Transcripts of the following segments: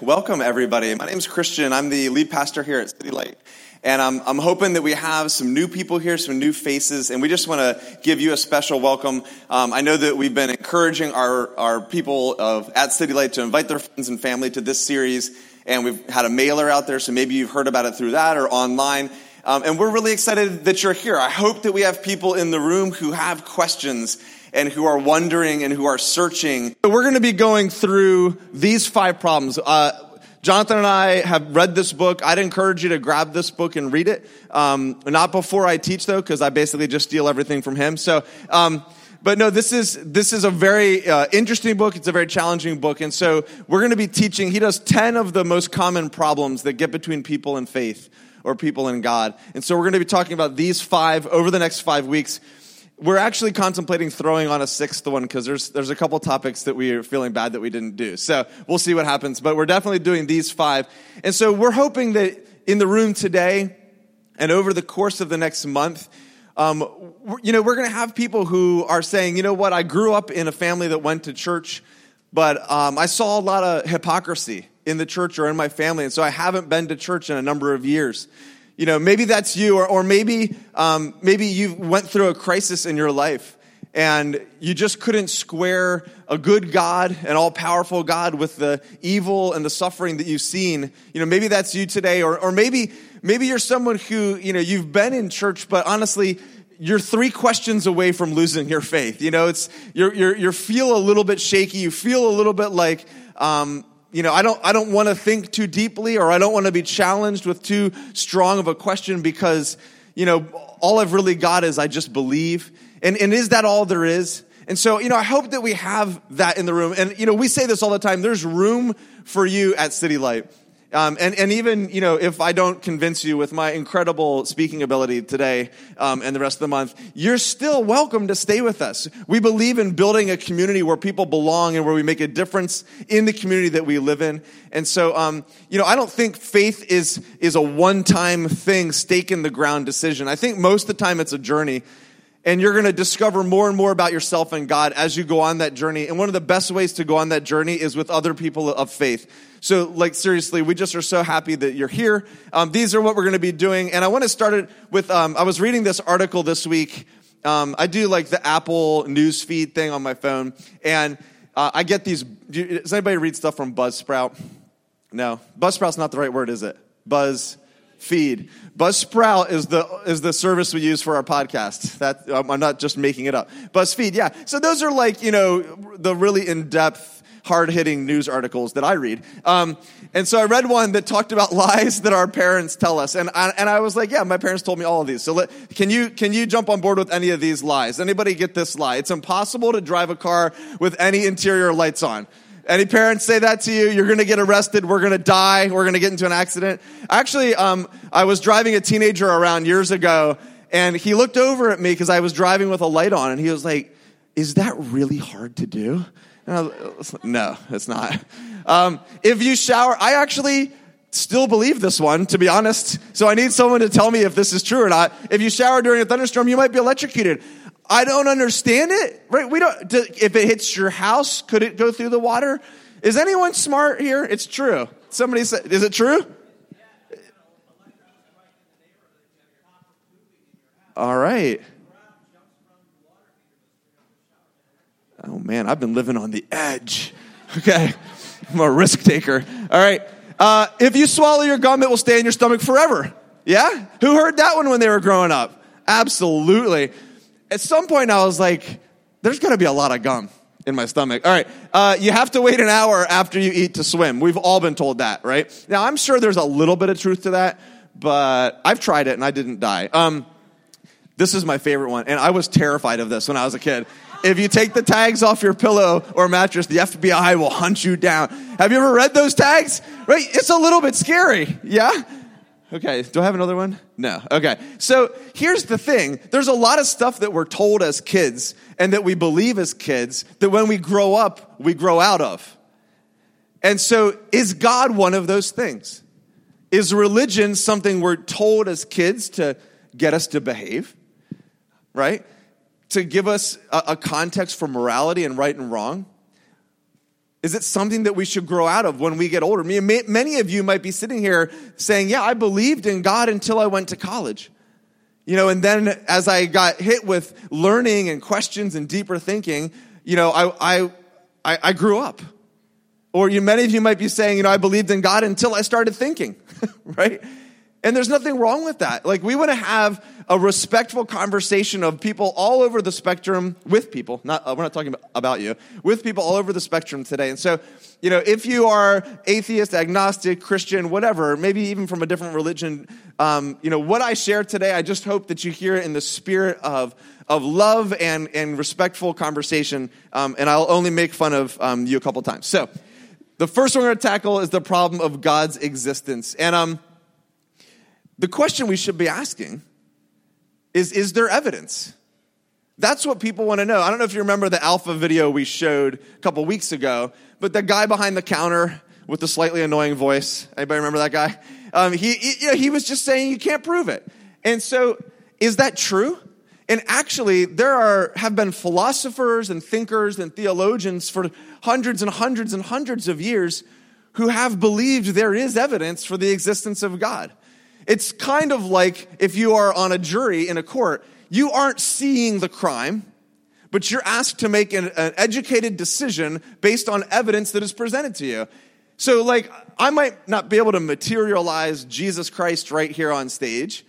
Welcome, everybody. My name is Christian. I'm the lead pastor here at City Light. And I'm, I'm hoping that we have some new people here, some new faces, and we just want to give you a special welcome. Um, I know that we've been encouraging our, our people of at City Light to invite their friends and family to this series, and we've had a mailer out there, so maybe you've heard about it through that or online. Um, and we're really excited that you're here. I hope that we have people in the room who have questions and who are wondering and who are searching. So we're going to be going through these five problems. Uh, Jonathan and I have read this book. I'd encourage you to grab this book and read it. Um, not before I teach though, because I basically just steal everything from him. So, um, but no, this is this is a very uh, interesting book. It's a very challenging book, and so we're going to be teaching. He does ten of the most common problems that get between people and faith or people and God, and so we're going to be talking about these five over the next five weeks we're actually contemplating throwing on a sixth one because there's there's a couple topics that we are feeling bad that we didn't do. So we'll see what happens. But we're definitely doing these five, and so we're hoping that in the room today and over the course of the next month. Um, you know, we're going to have people who are saying, you know what, I grew up in a family that went to church, but um, I saw a lot of hypocrisy in the church or in my family, and so I haven't been to church in a number of years. You know, maybe that's you, or, or maybe, um, maybe you went through a crisis in your life and you just couldn't square a good God, an all powerful God, with the evil and the suffering that you've seen. You know, maybe that's you today, or, or maybe, maybe you're someone who, you know, you've been in church, but honestly, you're three questions away from losing your faith. You know, it's, you're, you're, you feel a little bit shaky. You feel a little bit like, um, you know, I don't, I don't want to think too deeply or I don't want to be challenged with too strong of a question because, you know, all I've really got is I just believe. And, and is that all there is? And so, you know, I hope that we have that in the room. And, you know, we say this all the time. There's room for you at City Light. Um, and, and even, you know, if I don't convince you with my incredible speaking ability today um, and the rest of the month, you're still welcome to stay with us. We believe in building a community where people belong and where we make a difference in the community that we live in. And so, um, you know, I don't think faith is, is a one-time thing, stake in the ground decision. I think most of the time it's a journey. And you're going to discover more and more about yourself and God as you go on that journey. And one of the best ways to go on that journey is with other people of faith. So, like, seriously, we just are so happy that you're here. Um, these are what we're going to be doing. And I want to start it with um, I was reading this article this week. Um, I do like the Apple newsfeed thing on my phone. And uh, I get these. Does anybody read stuff from Buzzsprout? No. Buzzsprout's not the right word, is it? Buzz feed. Buzzsprout is the is the service we use for our podcast. That I'm not just making it up. BuzzFeed, yeah. So those are like you know the really in depth hard hitting news articles that I read. Um, and so I read one that talked about lies that our parents tell us. And I, and I was like, yeah, my parents told me all of these. So let, can you, can you jump on board with any of these lies? Anybody get this lie? It's impossible to drive a car with any interior lights on. Any parents say that to you? You're going to get arrested. We're going to die. We're going to get into an accident. Actually, um, I was driving a teenager around years ago, and he looked over at me because I was driving with a light on, and he was like, "Is that really hard to do?" no, it's not. Um, if you shower, I actually still believe this one, to be honest. So I need someone to tell me if this is true or not. If you shower during a thunderstorm, you might be electrocuted. I don't understand it. Right? We don't. If it hits your house, could it go through the water? Is anyone smart here? It's true. Somebody said, is it true? All right. Oh man, I've been living on the edge. Okay. I'm a risk taker. All right. Uh, if you swallow your gum, it will stay in your stomach forever. Yeah? Who heard that one when they were growing up? Absolutely. At some point, I was like, there's going to be a lot of gum in my stomach. All right. Uh, you have to wait an hour after you eat to swim. We've all been told that, right? Now, I'm sure there's a little bit of truth to that, but I've tried it and I didn't die. Um, this is my favorite one, and I was terrified of this when I was a kid. If you take the tags off your pillow or mattress, the FBI will hunt you down. Have you ever read those tags? Right? It's a little bit scary. Yeah? Okay. Do I have another one? No. Okay. So here's the thing. There's a lot of stuff that we're told as kids and that we believe as kids that when we grow up, we grow out of. And so is God one of those things? Is religion something we're told as kids to get us to behave? Right? to give us a, a context for morality and right and wrong? Is it something that we should grow out of when we get older? Many of you might be sitting here saying, Yeah, I believed in God until I went to college. You know, and then as I got hit with learning and questions and deeper thinking, you know, I, I, I grew up. Or you, many of you might be saying, you know, I believed in God until I started thinking, right? And there's nothing wrong with that. Like, we want to have a respectful conversation of people all over the spectrum with people. Not, uh, we're not talking about you, with people all over the spectrum today. And so, you know, if you are atheist, agnostic, Christian, whatever, maybe even from a different religion, um, you know, what I share today, I just hope that you hear it in the spirit of, of love and, and respectful conversation. Um, and I'll only make fun of um, you a couple times. So, the first one we're going to tackle is the problem of God's existence. And, um, the question we should be asking is Is there evidence? That's what people want to know. I don't know if you remember the alpha video we showed a couple weeks ago, but the guy behind the counter with the slightly annoying voice, anybody remember that guy? Um, he, he, you know, he was just saying you can't prove it. And so, is that true? And actually, there are, have been philosophers and thinkers and theologians for hundreds and hundreds and hundreds of years who have believed there is evidence for the existence of God. It's kind of like if you are on a jury in a court, you aren't seeing the crime, but you're asked to make an, an, educated decision based on evidence that is presented to you. So, like, I might not be able to materialize Jesus Christ right here on stage,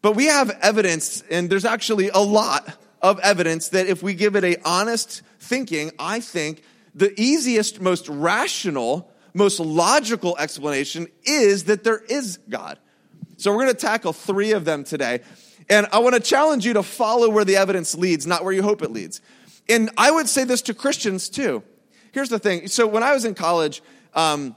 but we have evidence, and there's actually a lot of evidence that if we give it a honest thinking, I think the easiest, most rational, most logical explanation is that there is God. So we're going to tackle three of them today. And I want to challenge you to follow where the evidence leads, not where you hope it leads. And I would say this to Christians too. Here's the thing. So when I was in college, um,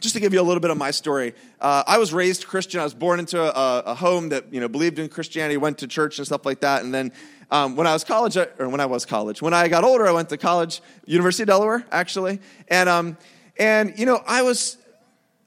just to give you a little bit of my story, uh, I was raised Christian. I was born into a, a, home that you know believed in Christianity, went to church and stuff like that. And then um, when I was college, or when I was college, when I got older, I went to college, University of Delaware, actually. And um, and you know, I was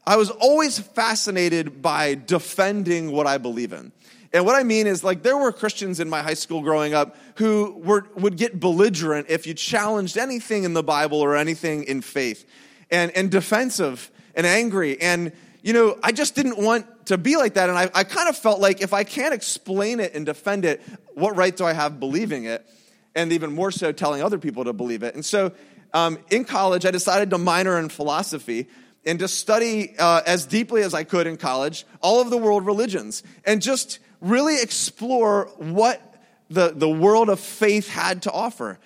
I was always fascinated by defending what I believe in. And what I mean is, like, there were Christians in my high school growing up who were, would get belligerent if you challenged anything in the Bible or anything in faith, and, and defensive and angry. And, you know, I just didn't want to be like that. And I, I kind of felt like if I can't explain it and defend it, what right do I have believing it? And even more so, telling other people to believe it. And so, um, in college, I decided to minor in philosophy and to study uh, as deeply as I could in college all of the world religions and just really explore what the, the world of faith had to offer.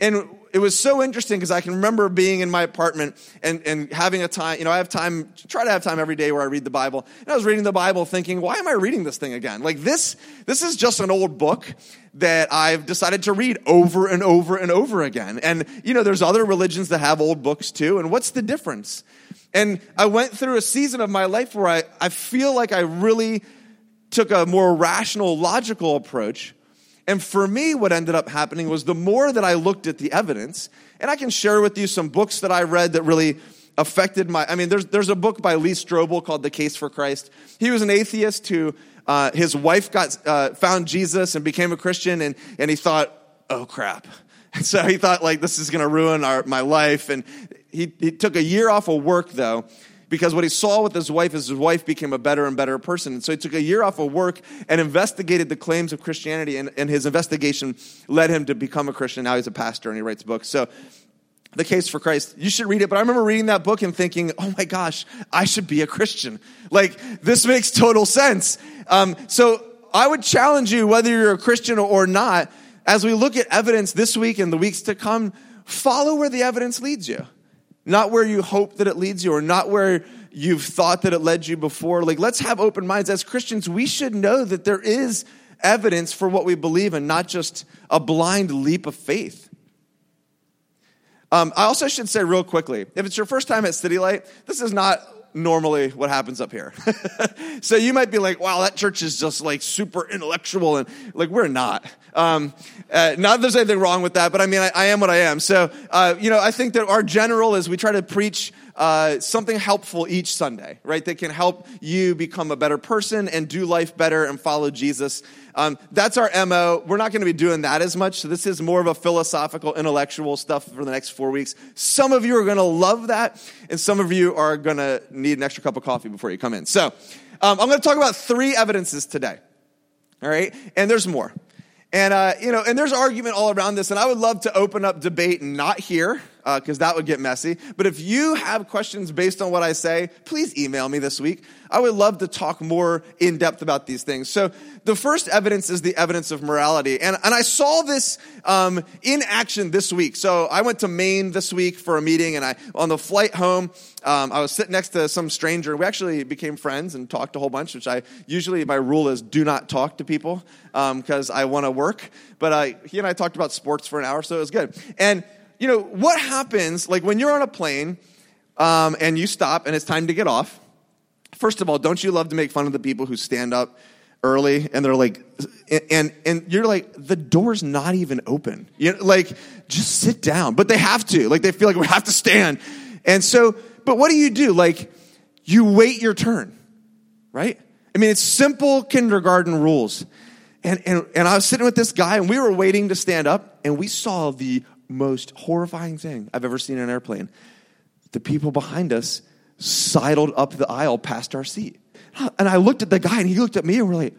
And it was so interesting because I can remember being in my apartment and, and having a time, you know, I have time, try to have time every day where I read the Bible. And I was reading the Bible thinking, why am I reading this thing again? Like this, this is just an old book that I've decided to read over and over and over again. And, you know, there's other religions that have old books too. And what's the difference? And I went through a season of my life where I, I feel like I really took a more rational, logical approach. And for me, what ended up happening was the more that I looked at the evidence, and I can share with you some books that I read that really affected my. I mean, there's, there's a book by Lee Strobel called The Case for Christ. He was an atheist who, uh, his wife got, uh, found Jesus and became a Christian, and, and he thought, oh crap. And so he thought, like, this is going to ruin our, my life. And he, he took a year off of work, though, because what he saw with his wife is his wife became a better and better person. And so he took a year off of work and investigated the claims of Christianity, and, and his investigation led him to become a Christian. Now he's a pastor and he writes books. So, The Case for Christ, you should read it. But I remember reading that book and thinking, oh my gosh, I should be a Christian. Like, this makes total sense. Um, so I would challenge you, whether you're a Christian or not, as we look at evidence this week and the weeks to come, follow where the evidence leads you not where you hope that it leads you or not where you've thought that it led you before. Like, let's have open minds. As Christians, we should know that there is evidence for what we believe and not just a blind leap of faith. Um, I also should say real quickly if it's your first time at City Light, this is not normally what happens up here. so you might be like, wow, that church is just like super intellectual. And like, we're not. Um, uh, not that there's anything wrong with that, but I mean, I, I am what I am. So, uh, you know, I think that our general is we try to preach uh, something helpful each Sunday, right? That can help you become a better person and do life better and follow Jesus. Um, that's our MO. We're not going to be doing that as much. So this is more of a philosophical, intellectual stuff for the next four weeks. Some of you are going to love that, and some of you are going to need an extra cup of coffee before you come in. So um, I'm going to talk about three evidences today. All right, and there's more. And, uh, you know, and there's argument all around this, and I would love to open up debate not here, because uh, that would get messy. But if you have questions based on what I say, please email me this week. I would love to talk more in depth about these things. So the first evidence is the evidence of morality. And, and I saw this um, in action this week. So I went to Maine this week for a meeting, and I on the flight home, um, I was sitting next to some stranger. We actually became friends and talked a whole bunch, which I usually, my rule is do not talk to people because um, I want to work. But uh, he and I talked about sports for an hour, so it was good. And, you know, what happens, like when you're on a plane um, and you stop and it's time to get off, first of all, don't you love to make fun of the people who stand up early and they're like and and you're like the door's not even open. You know like just sit down. But they have to. Like they feel like we have to stand. And so but what do you do? Like you wait your turn right? I mean it's simple kindergarten rules. And and, and i was sitting with this guy and we were waiting to stand up and we saw the most horrifying thing i've ever seen in an airplane the people behind us sidled up the aisle past our seat and I looked at the guy and he looked at me and we're like,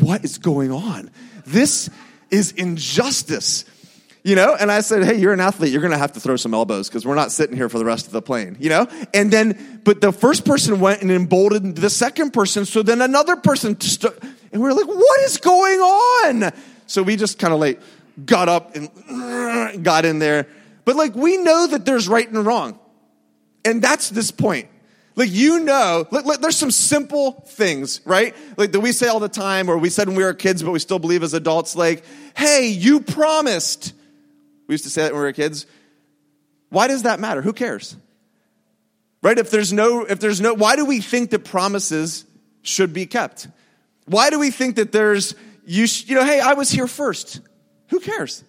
what is going on? This is injustice. You know, and I said, Hey, you're an athlete. You're going to have to throw some elbows because we're not sitting here for the rest of the plane, you know? And then, but the first person went and emboldened the second person. So then another person, and we are like, What is going on? So we just kind of like got up and got in there. But like, we know that there's right and wrong. And that's this point. Like, you know, like, like, there's some simple things, right? Like that we say all the time, or we said when we were kids, but we still believe as adults, like, hey, you promised. We used to say that when we were kids. Why does that matter? Who cares? Right? If there's no, if there's no, why do we think that promises should be kept? Why do we think that there's, you, sh, you know, hey, I was here first. Who cares?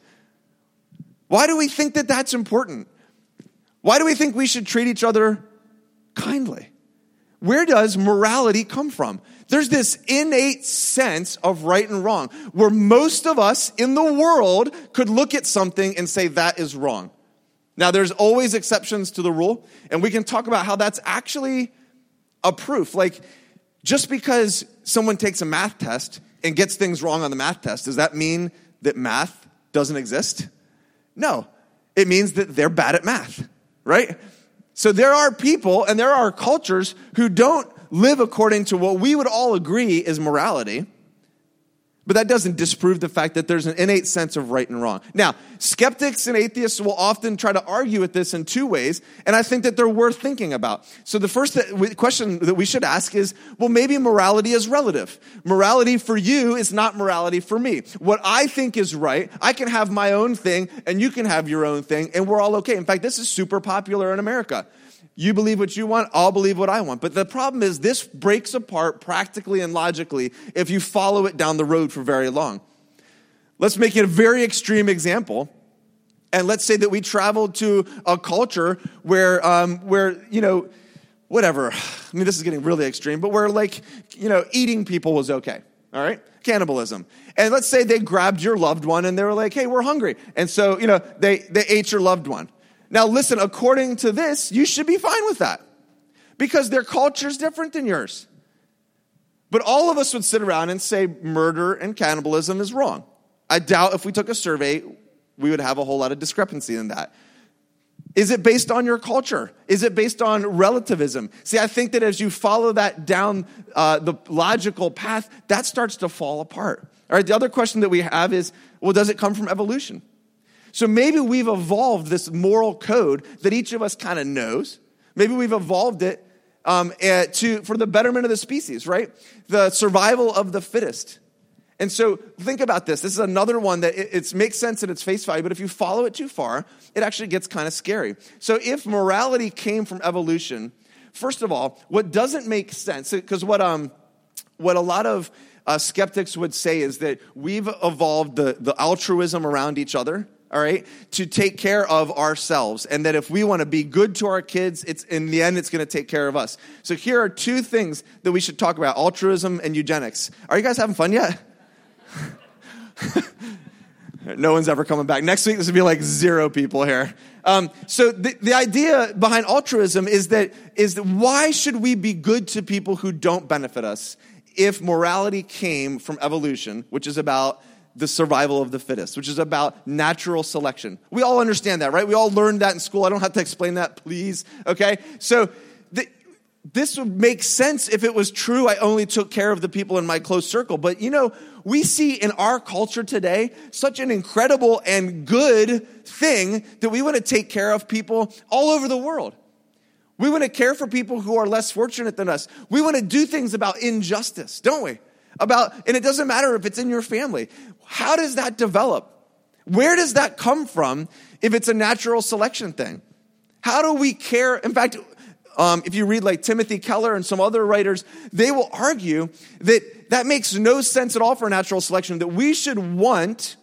Why do we think that that's important? Why do we think we should treat each other kindly. Where does morality come from? There's this innate sense of right and wrong where most of us in the world could look at something and say that is wrong. Now, there's always exceptions to the rule, and we can talk about how that's actually a proof. Like, just because someone takes a math test and gets things wrong on the math test, does that mean that math doesn't exist? No. It means that they're bad at math, right? So there are people and there are cultures who don't live according to what we would all agree is morality. But that doesn't disprove the fact that there's an innate sense of right and wrong. Now, skeptics and atheists will often try to argue with this in two ways, and I think that they're worth thinking about. So the first question that we should ask is, well, maybe morality is relative. Morality for you is not morality for me. What I think is right, I can have my own thing, and you can have your own thing, and we're all okay. In fact, this is super popular in America. You believe what you want, I'll believe what I want. But the problem is, this breaks apart practically and logically if you follow it down the road for very long. Let's make it a very extreme example. And let's say that we traveled to a culture where, um, where, you know, whatever. I mean, this is getting really extreme, but where, like, you know, eating people was okay. All right? Cannibalism. And let's say they grabbed your loved one and they were like, hey, we're hungry. And so, you know, they, they ate your loved one. Now, listen, according to this, you should be fine with that because their culture is different than yours. But all of us would sit around and say murder and cannibalism is wrong. I doubt if we took a survey, we would have a whole lot of discrepancy in that. Is it based on your culture? Is it based on relativism? See, I think that as you follow that down uh, the logical path, that starts to fall apart. All right, the other question that we have is well, does it come from evolution? So maybe we've evolved this moral code that each of us kind of knows. Maybe we've evolved it um, uh, to, for the betterment of the species, right? The survival of the fittest. And so think about this. This is another one that it makes sense at its face value, but if you follow it too far, it actually gets kind of scary. So if morality came from evolution, first of all, what doesn't make sense, because what, um, what a lot of uh, skeptics would say is that we've evolved the, the altruism around each other all right, to take care of ourselves. And that if we want to be good to our kids, it's in the end, it's going to take care of us. So here are two things that we should talk about altruism and eugenics. Are you guys having fun yet? no one's ever coming back. Next week, this will be like zero people here. Um, so the, the idea behind altruism is that is that why should we be good to people who don't benefit us if morality came from evolution, which is about the survival of the fittest, which is about natural selection. We all understand that, right? We all learned that in school. I don't have to explain that, please. Okay? So the, this would make sense if it was true I only took care of the people in my close circle. But you know, we see in our culture today such an incredible and good thing that we want to take care of people all over the world. We want to care for people who are less fortunate than us. We want to do things about injustice, don't we? About, and it doesn't matter if it's in your family. How does that develop? Where does that come from if it's a natural selection thing? How do we care? In fact, um, if you read like Timothy Keller and some other writers, they will argue that that makes no sense at all for natural selection, that we should want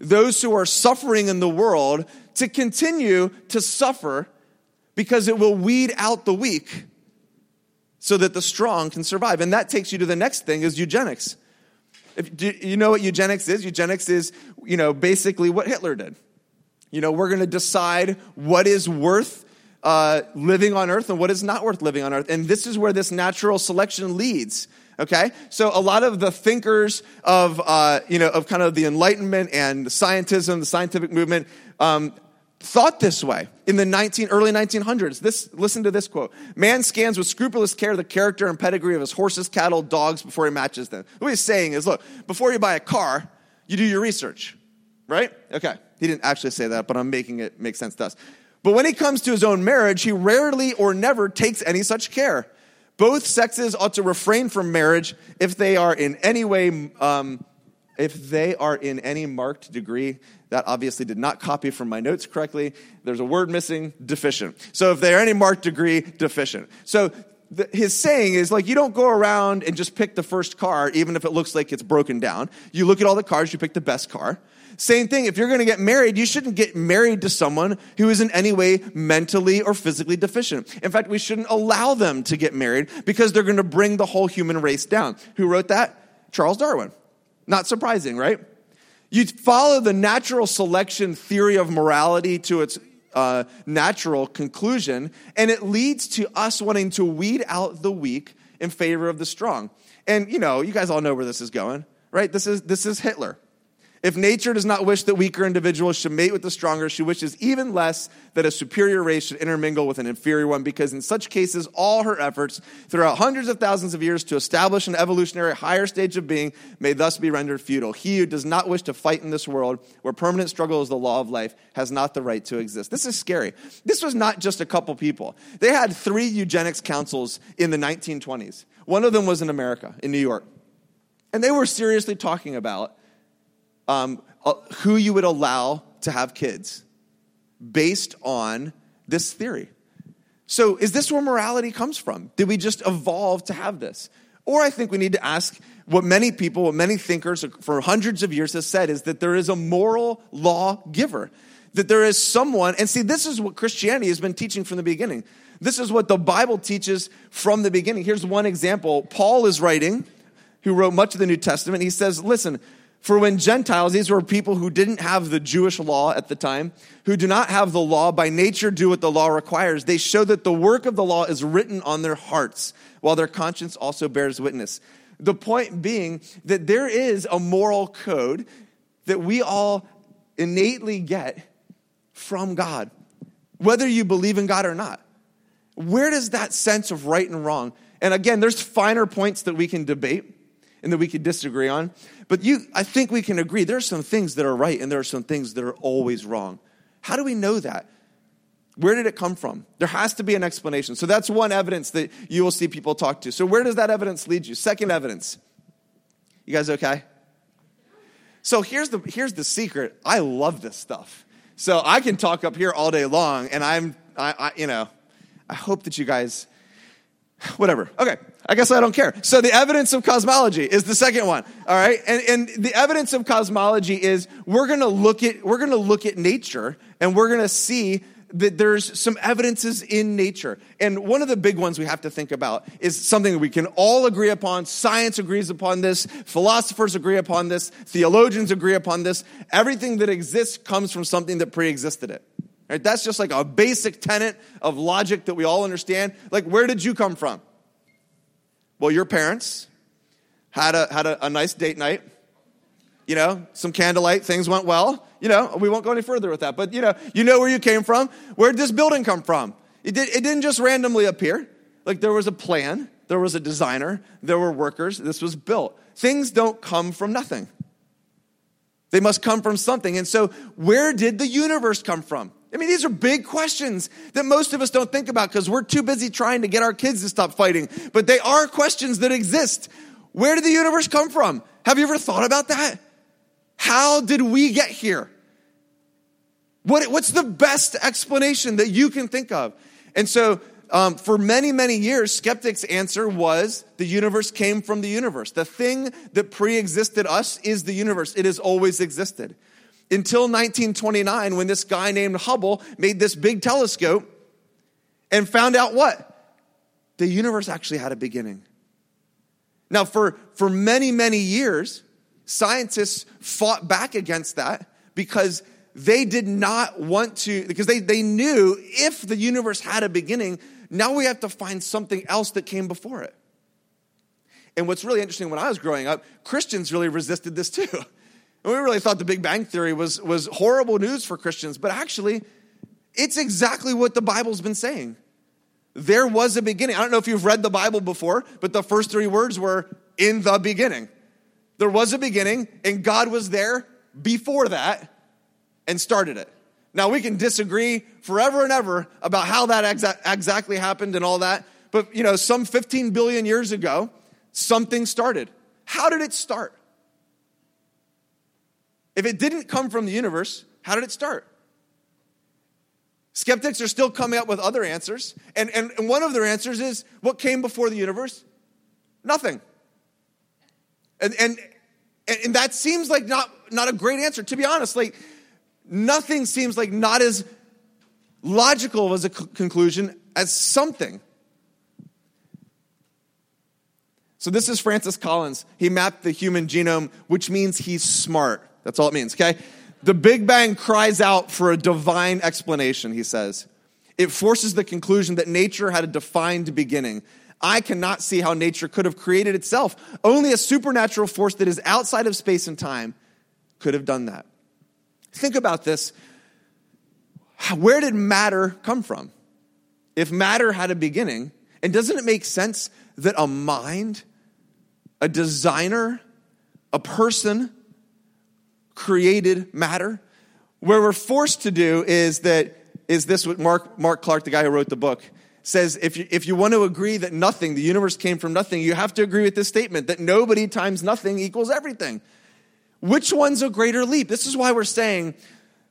those who are suffering in the world to continue to suffer because it will weed out the weak so that the strong can survive. And that takes you to the next thing is eugenics. If, do you know what eugenics is? Eugenics is, you know, basically what Hitler did. You know, we're going to decide what is worth uh, living on earth and what is not worth living on earth. And this is where this natural selection leads. Okay, so a lot of the thinkers of uh, you know of kind of the Enlightenment and the scientism, the scientific movement, um, thought this way in the 19, early 1900s. This, listen to this quote. Man scans with scrupulous care the character and pedigree of his horses, cattle, dogs before he matches them. What he's saying is, look, before you buy a car, you do your research, right? Okay. He didn't actually say that, but I'm making it make sense to us. But when he comes to his own marriage, he rarely or never takes any such care. Both sexes ought to refrain from marriage if they are in any way, um, if they are in any marked degree that obviously did not copy from my notes correctly. There's a word missing, deficient. So if they're any marked degree, deficient. So the, his saying is like, you don't go around and just pick the first car, even if it looks like it's broken down. You look at all the cars, you pick the best car. Same thing, if you're going to get married, you shouldn't get married to someone who is in any way mentally or physically deficient. In fact, we shouldn't allow them to get married because they're going to bring the whole human race down. Who wrote that? Charles Darwin. Not surprising, right? You follow the natural selection theory of morality to its uh, natural conclusion, and it leads to us wanting to weed out the weak in favor of the strong. And you know, you guys all know where this is going, right? This is this is Hitler. If nature does not wish that weaker individuals should mate with the stronger, she wishes even less that a superior race should intermingle with an inferior one, because in such cases, all her efforts throughout hundreds of thousands of years to establish an evolutionary higher stage of being may thus be rendered futile. He who does not wish to fight in this world, where permanent struggle is the law of life, has not the right to exist. This is scary. This was not just a couple people. They had three eugenics councils in the 1920s. One of them was in America, in New York. And they were seriously talking about um, uh, who you would allow to have kids based on this theory. So, is this where morality comes from? Did we just evolve to have this? Or I think we need to ask what many people, what many thinkers for hundreds of years have said is that there is a moral law giver. That there is someone, and see, this is what Christianity has been teaching from the beginning. This is what the Bible teaches from the beginning. Here's one example. Paul is writing, who wrote much of the New Testament. He says, Listen, for when Gentiles, these were people who didn't have the Jewish law at the time, who do not have the law, by nature do what the law requires, they show that the work of the law is written on their hearts, while their conscience also bears witness. The point being that there is a moral code that we all innately get from God, whether you believe in God or not. Where does that sense of right and wrong? And again, there's finer points that we can debate and that we could disagree on. But you, I think we can agree there are some things that are right and there are some things that are always wrong. How do we know that? Where did it come from? There has to be an explanation. So that's one evidence that you will see people talk to. So where does that evidence lead you? Second evidence. You guys okay? So here's the here's the secret. I love this stuff. So I can talk up here all day long, and I'm I, I you know I hope that you guys whatever. Okay. I guess I don't care. So the evidence of cosmology is the second one. All right. And, and the evidence of cosmology is we're going to look at, we're going to look at nature and we're going to see that there's some evidences in nature. And one of the big ones we have to think about is something that we can all agree upon. Science agrees upon this. Philosophers agree upon this. Theologians agree upon this. Everything that exists comes from something that pre-existed it. Right? That's just like a basic tenet of logic that we all understand. Like, where did you come from? Well, your parents had a, had a, a nice date night. You know, some candlelight, things went well. You know, we won't go any further with that, but you know, you know where you came from. Where did this building come from? It, did, it didn't just randomly appear. Like there was a plan, there was a designer, there were workers, this was built. Things don't come from nothing. They must come from something. And so, where did the universe come from? I mean, these are big questions that most of us don't think about because we're too busy trying to get our kids to stop fighting. But they are questions that exist. Where did the universe come from? Have you ever thought about that? How did we get here? What, what's the best explanation that you can think of? And so, um, for many, many years, skeptics' answer was the universe came from the universe. The thing that pre existed us is the universe, it has always existed. Until 1929, when this guy named Hubble made this big telescope and found out what? The universe actually had a beginning. Now, for, for many, many years, Scientists fought back against that because they did not want to, because they, they knew if the universe had a beginning, now we have to find something else that came before it. And what's really interesting when I was growing up, Christians really resisted this too. And we really thought the Big Bang Theory was, was horrible news for Christians, but actually, it's exactly what the Bible's been saying. There was a beginning. I don't know if you've read the Bible before, but the first three words were in the beginning. There was a beginning, and God was there before that and started it. Now, we can disagree forever and ever about how that exa- exactly happened and all that, but you know, some 15 billion years ago, something started. How did it start? If it didn't come from the universe, how did it start? Skeptics are still coming up with other answers, and, and, and one of their answers is what came before the universe? Nothing. And, and, and that seems like not, not a great answer. To be honest, like nothing seems like not as logical as a conclusion as something. So this is Francis Collins. He mapped the human genome, which means he's smart. That's all it means, okay? The Big Bang cries out for a divine explanation, he says. It forces the conclusion that nature had a defined beginning, I cannot see how nature could have created itself. Only a supernatural force that is outside of space and time could have done that. Think about this. Where did matter come from? If matter had a beginning, and doesn't it make sense that a mind, a designer, a person created matter? Where we're forced to do is that is this what Mark Mark Clark, the guy who wrote the book, says if you, if you want to agree that nothing, the universe came from nothing, you have to agree with this statement that nobody times nothing equals everything. Which one's a greater leap? This is why we're saying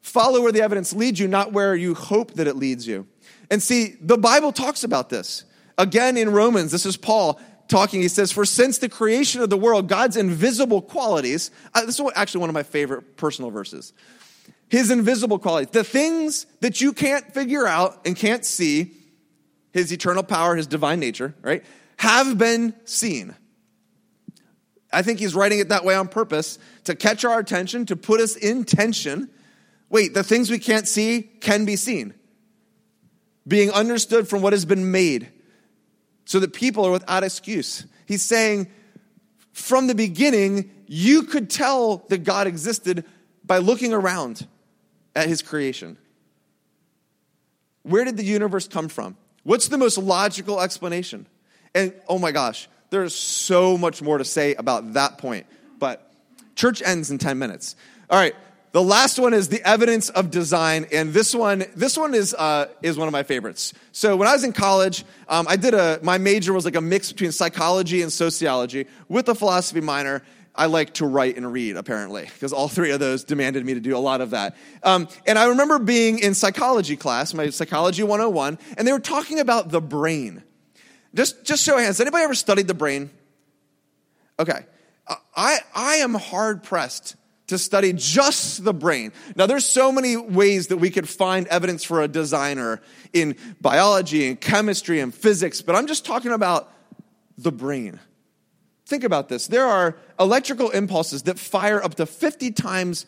follow where the evidence leads you, not where you hope that it leads you. And see, the Bible talks about this. Again, in Romans, this is Paul talking. He says, For since the creation of the world, God's invisible qualities, uh, this is actually one of my favorite personal verses. His invisible qualities, the things that you can't figure out and can't see, his eternal power, his divine nature, right, have been seen. I think he's writing it that way on purpose to catch our attention, to put us in tension. Wait, the things we can't see can be seen, being understood from what has been made, so that people are without excuse. He's saying, from the beginning, you could tell that God existed by looking around at his creation. Where did the universe come from? What's the most logical explanation? And oh my gosh, there's so much more to say about that point. But church ends in 10 minutes. All right. The last one is the evidence of design, and this one, this one is uh, is one of my favorites. So when I was in college, um, I did a my major was like a mix between psychology and sociology with a philosophy minor. I like to write and read, apparently, because all three of those demanded me to do a lot of that. Um, and I remember being in psychology class, my psychology 101, and they were talking about the brain. Just, just show hands. Anybody ever studied the brain? Okay. I, I am hard pressed to study just the brain. Now, there's so many ways that we could find evidence for a designer in biology and chemistry and physics, but I'm just talking about the brain. Think about this. There are electrical impulses that fire up to 50 times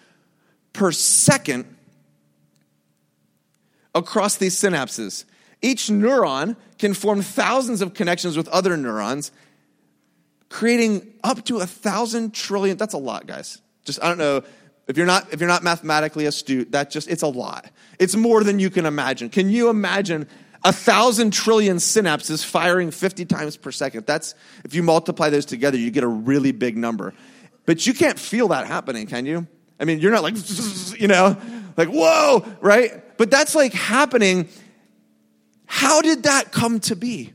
per second across these synapses. Each neuron can form thousands of connections with other neurons, creating up to a thousand trillion. That's a lot, guys. Just, I don't know. If you're not, if you're not mathematically astute, that just, it's a lot. It's more than you can imagine. Can you imagine a thousand trillion synapses firing 50 times per second? That's, if you multiply those together, you get a really big number. But you can't feel that happening, can you? I mean, you're not like, you know, like, whoa, right? But that's like happening. How did that come to be?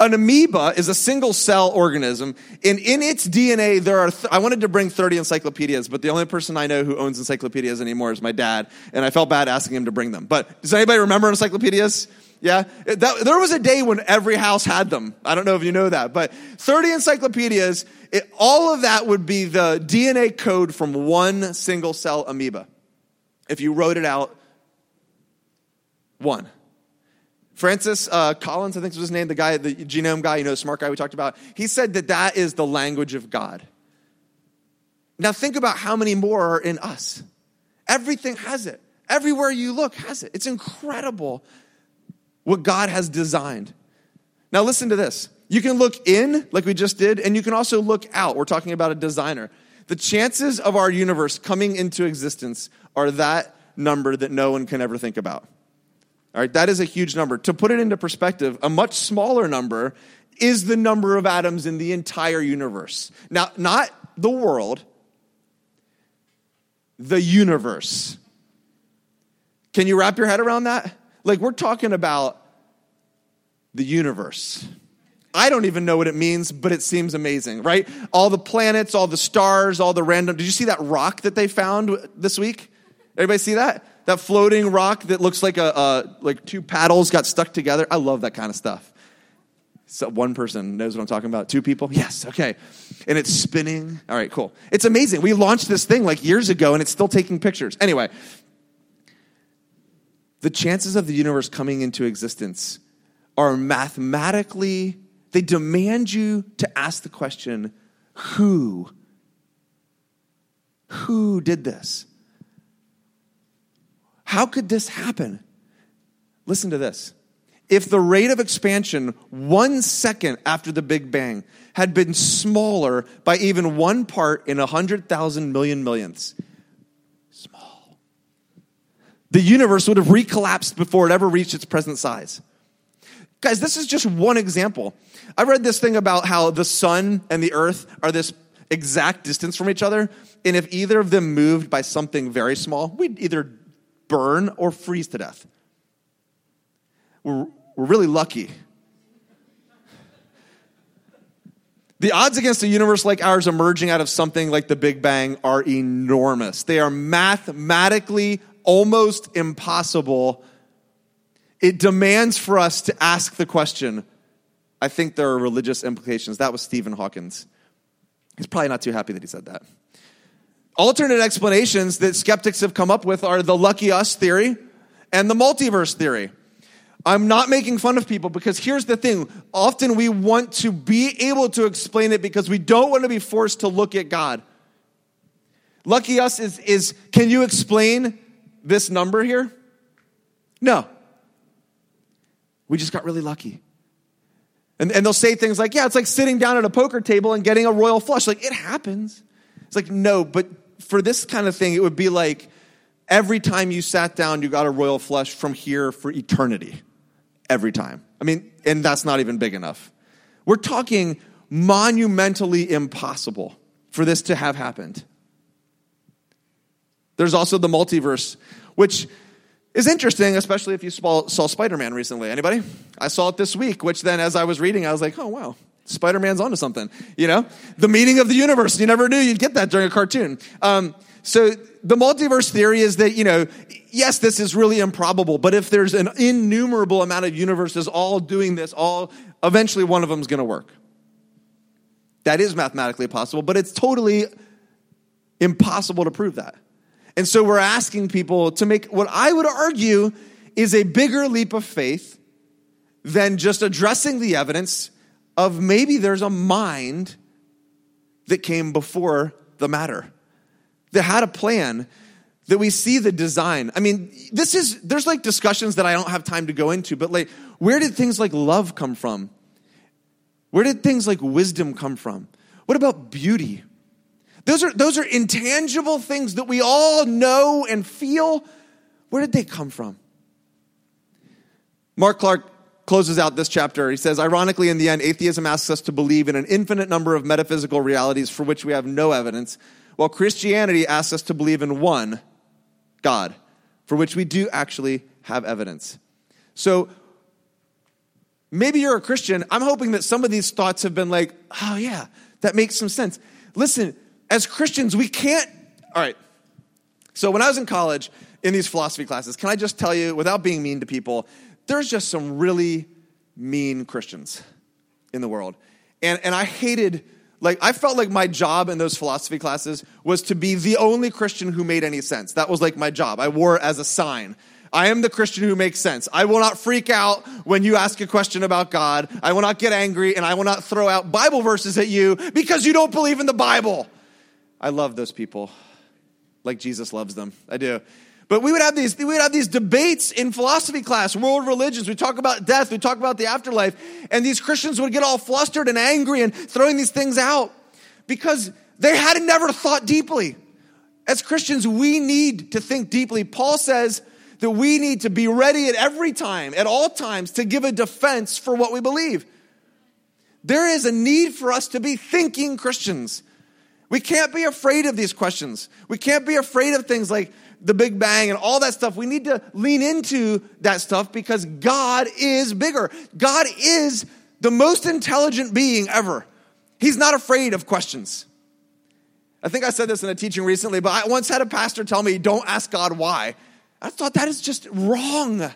An amoeba is a single cell organism, and in its DNA, there are. Th- I wanted to bring 30 encyclopedias, but the only person I know who owns encyclopedias anymore is my dad, and I felt bad asking him to bring them. But does anybody remember encyclopedias? Yeah? That, there was a day when every house had them. I don't know if you know that, but 30 encyclopedias, it, all of that would be the DNA code from one single cell amoeba. If you wrote it out, one. Francis uh, Collins, I think was his name, the guy, the genome guy, you know, the smart guy we talked about, he said that that is the language of God. Now think about how many more are in us. Everything has it. Everywhere you look has it. It's incredible what God has designed. Now listen to this. You can look in, like we just did, and you can also look out. We're talking about a designer. The chances of our universe coming into existence are that number that no one can ever think about. All right, that is a huge number. To put it into perspective, a much smaller number is the number of atoms in the entire universe. Now, not the world, the universe. Can you wrap your head around that? Like, we're talking about the universe. I don't even know what it means, but it seems amazing, right? All the planets, all the stars, all the random. Did you see that rock that they found this week? Everybody see that? That floating rock that looks like a, a like two paddles got stuck together. I love that kind of stuff. So one person knows what I'm talking about. Two people? Yes, okay. And it's spinning. All right, cool. It's amazing. We launched this thing like years ago and it's still taking pictures. Anyway, the chances of the universe coming into existence are mathematically, they demand you to ask the question who? Who did this? How could this happen? Listen to this. If the rate of expansion one second after the Big Bang had been smaller by even one part in a hundred thousand million millionths, small, the universe would have recollapsed before it ever reached its present size. Guys, this is just one example. I read this thing about how the sun and the earth are this exact distance from each other. And if either of them moved by something very small, we'd either burn or freeze to death. We're, we're really lucky. The odds against a universe like ours emerging out of something like the Big Bang are enormous. They are mathematically almost impossible. It demands for us to ask the question. I think there are religious implications. That was Stephen Hawkins. He's probably not too happy that he said that. Alternate explanations that skeptics have come up with are the lucky us theory and the multiverse theory. I'm not making fun of people because here's the thing. Often we want to be able to explain it because we don't want to be forced to look at God. Lucky us is, is can you explain this number here? No. We just got really lucky. And, and they'll say things like, yeah, it's like sitting down at a poker table and getting a royal flush. Like, it happens. It's like, no, but for this kind of thing, it would be like every time you sat down, you got a royal flush from here for eternity. Every time. I mean, and that's not even big enough. We're talking monumentally impossible for this to have happened. There's also the multiverse, which is interesting, especially if you saw Spider-Man recently. Anybody? I saw it this week, which then as I was reading, I was like, oh, wow, Spider Man's onto something, you know? The meaning of the universe. You never knew you'd get that during a cartoon. Um, so the multiverse theory is that, you know, yes, this is really improbable, but if there's an innumerable amount of universes all doing this, all eventually one of them is going to work. That is mathematically possible, but it's totally impossible to prove that. And so we're asking people to make what I would argue is a bigger leap of faith than just addressing the evidence of maybe there's a mind that came before the matter, that had a plan, that we see the design. I mean, this is, there's like discussions that I don't have time to go into, but like, where did things like love come from? Where did things like wisdom come from? What about beauty? Those are, those are intangible things that we all know and feel. Where did they come from? Mark Clark closes out this chapter. He says, ironically, in the end, atheism asks us to believe in an infinite number of metaphysical realities for which we have no evidence, while Christianity asks us to believe in one God, for which we do actually have evidence. So, maybe you're a Christian. I'm hoping that some of these thoughts have been like, oh, yeah, that makes some sense. Listen, as Christians, we can't. All right. So, when I was in college in these philosophy classes, can I just tell you, without being mean to people, there's just some really mean Christians in the world. And, and I hated, like, I felt like my job in those philosophy classes was to be the only Christian who made any sense. That was like my job. I wore it as a sign. I am the Christian who makes sense. I will not freak out when you ask a question about God. I will not get angry and I will not throw out Bible verses at you because you don't believe in the Bible. I love those people like Jesus loves them. I do. But we would have these, we would have these debates in philosophy class, world religions. We talk about death, we talk about the afterlife, and these Christians would get all flustered and angry and throwing these things out because they had never thought deeply. As Christians, we need to think deeply. Paul says that we need to be ready at every time, at all times, to give a defense for what we believe. There is a need for us to be thinking Christians. We can't be afraid of these questions. We can't be afraid of things like, the Big Bang and all that stuff. We need to lean into that stuff because God is bigger. God is the most intelligent being ever. He's not afraid of questions. I think I said this in a teaching recently, but I once had a pastor tell me, don't ask God why. I thought that is just wrong.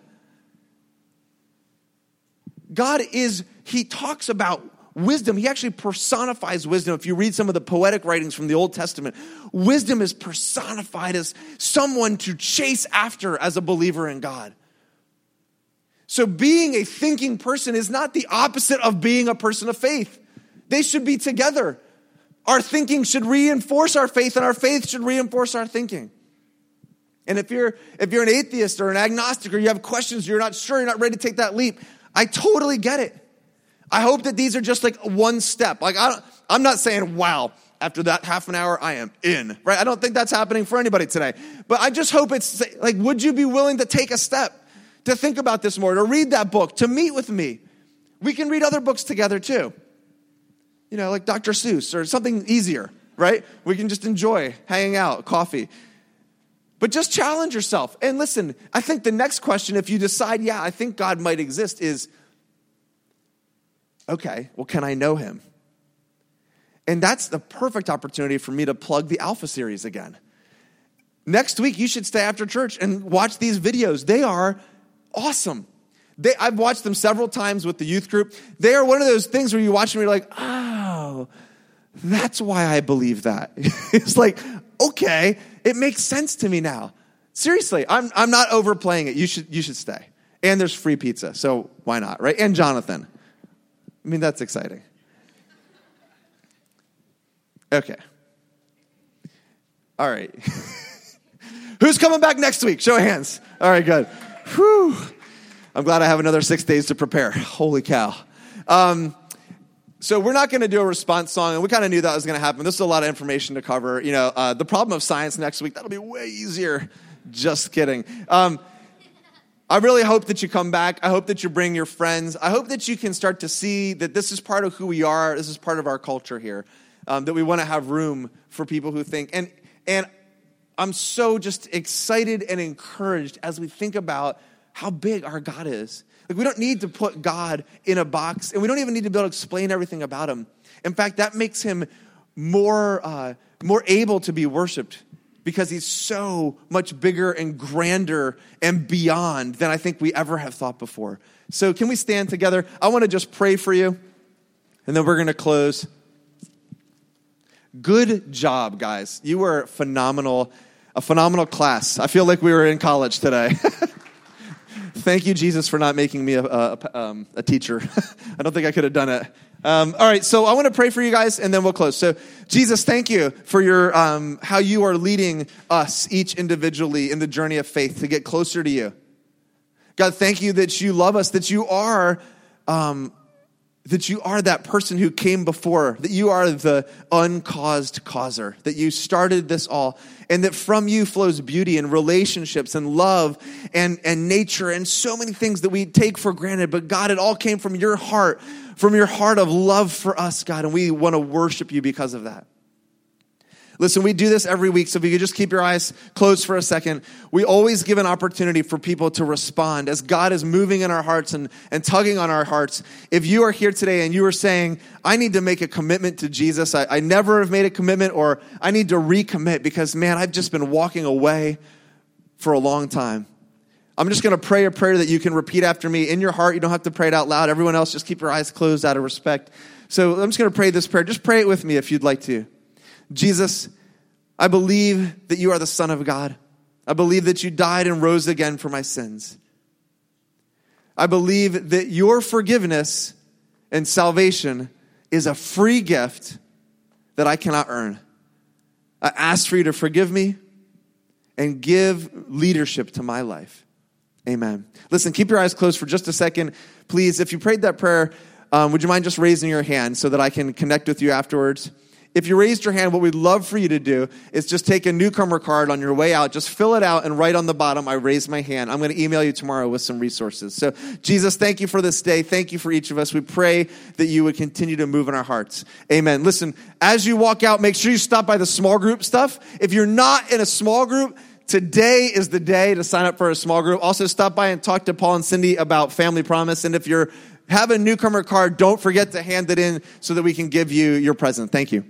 God is, He talks about wisdom, he actually personifies wisdom. If you read some of the poetic writings from the Old Testament, wisdom is personified as someone to chase after as a believer in God. So being a thinking person is not the opposite of being a person of faith. They should be together. Our thinking should reinforce our faith, and our faith should reinforce our thinking. And if you're if you're an atheist or an agnostic or you have questions, you're not sure, you're not ready to take that leap, I totally get it. I hope that these are just like one step. Like I I'm not saying, wow, after that half an hour, I am in, right? I don't think that's happening for anybody today. But I just hope it's like, would you be willing to take a step to think about this more, to read that book, to meet with me? We can read other books together too. You know, like Dr. Seuss or something easier, right? We can just enjoy hanging out, coffee. But just challenge yourself. And listen, I think the next question, if you decide, yeah, I think God might exist, is okay, well, can I know him? And that's the perfect opportunity for me to plug the Alpha series again. Next week, you should stay after church and watch these videos. They are awesome. They, I've watched them several times with the youth group. They are one of those things where you watch them and you're like, oh, that's why I believe that. it's like, okay, it makes sense to me now. Seriously, I'm, I'm not overplaying it. You should, you should stay. And there's free pizza, so why not, right? And Jonathan. I mean, that's exciting. Okay. All right. Who's coming back next week? Show of hands. All right, good. Whew. I'm glad I have another six days to prepare. Holy cow. Um, so we're not going to do a response song, and we kind of knew that was going to happen. This is a lot of information to cover. You know, uh, the problem of science next week that'll be way easier. Just kidding. Um, I really hope that you come back. I hope that you bring your friends. I hope that you can start to see that this is part of who we are. This is part of our culture here. Um, that we want to have room for people who think. And, and I'm so just excited and encouraged as we think about how big our God is. Like, we don't need to put God in a box, and we don't even need to be able to explain everything about him. In fact, that makes him more, uh, more able to be worshiped because he's so much bigger and grander and beyond than I think we ever have thought before. So, can we stand together? I want to just pray for you, and then we're going to close. Good job, guys. You were phenomenal, a phenomenal class. I feel like we were in college today. Thank you, Jesus, for not making me a, a, um, a teacher. I don't think I could have done it. Um, all right, so I want to pray for you guys, and then we'll close. So, Jesus, thank you for your um, how you are leading us each individually in the journey of faith to get closer to you. God, thank you that you love us, that you are um, that you are that person who came before, that you are the uncaused causer, that you started this all, and that from you flows beauty and relationships and love and, and nature and so many things that we take for granted. But God, it all came from your heart, from your heart of love for us, God, and we want to worship you because of that. Listen, we do this every week, so if you could just keep your eyes closed for a second. We always give an opportunity for people to respond as God is moving in our hearts and, and tugging on our hearts. If you are here today and you are saying, I need to make a commitment to Jesus, I, I never have made a commitment, or I need to recommit because, man, I've just been walking away for a long time. I'm just going to pray a prayer that you can repeat after me in your heart. You don't have to pray it out loud. Everyone else, just keep your eyes closed out of respect. So I'm just going to pray this prayer. Just pray it with me if you'd like to. Jesus, I believe that you are the Son of God. I believe that you died and rose again for my sins. I believe that your forgiveness and salvation is a free gift that I cannot earn. I ask for you to forgive me and give leadership to my life. Amen. Listen, keep your eyes closed for just a second. Please, if you prayed that prayer, um, would you mind just raising your hand so that I can connect with you afterwards? If you raised your hand, what we'd love for you to do is just take a newcomer card on your way out, just fill it out and write on the bottom, I raised my hand. I'm going to email you tomorrow with some resources. So, Jesus, thank you for this day. Thank you for each of us. We pray that you would continue to move in our hearts. Amen. Listen, as you walk out, make sure you stop by the small group stuff. If you're not in a small group, Today is the day to sign up for a small group. Also, stop by and talk to Paul and Cindy about Family Promise. And if you're have a newcomer card, don't forget to hand it in so that we can give you your present. Thank you.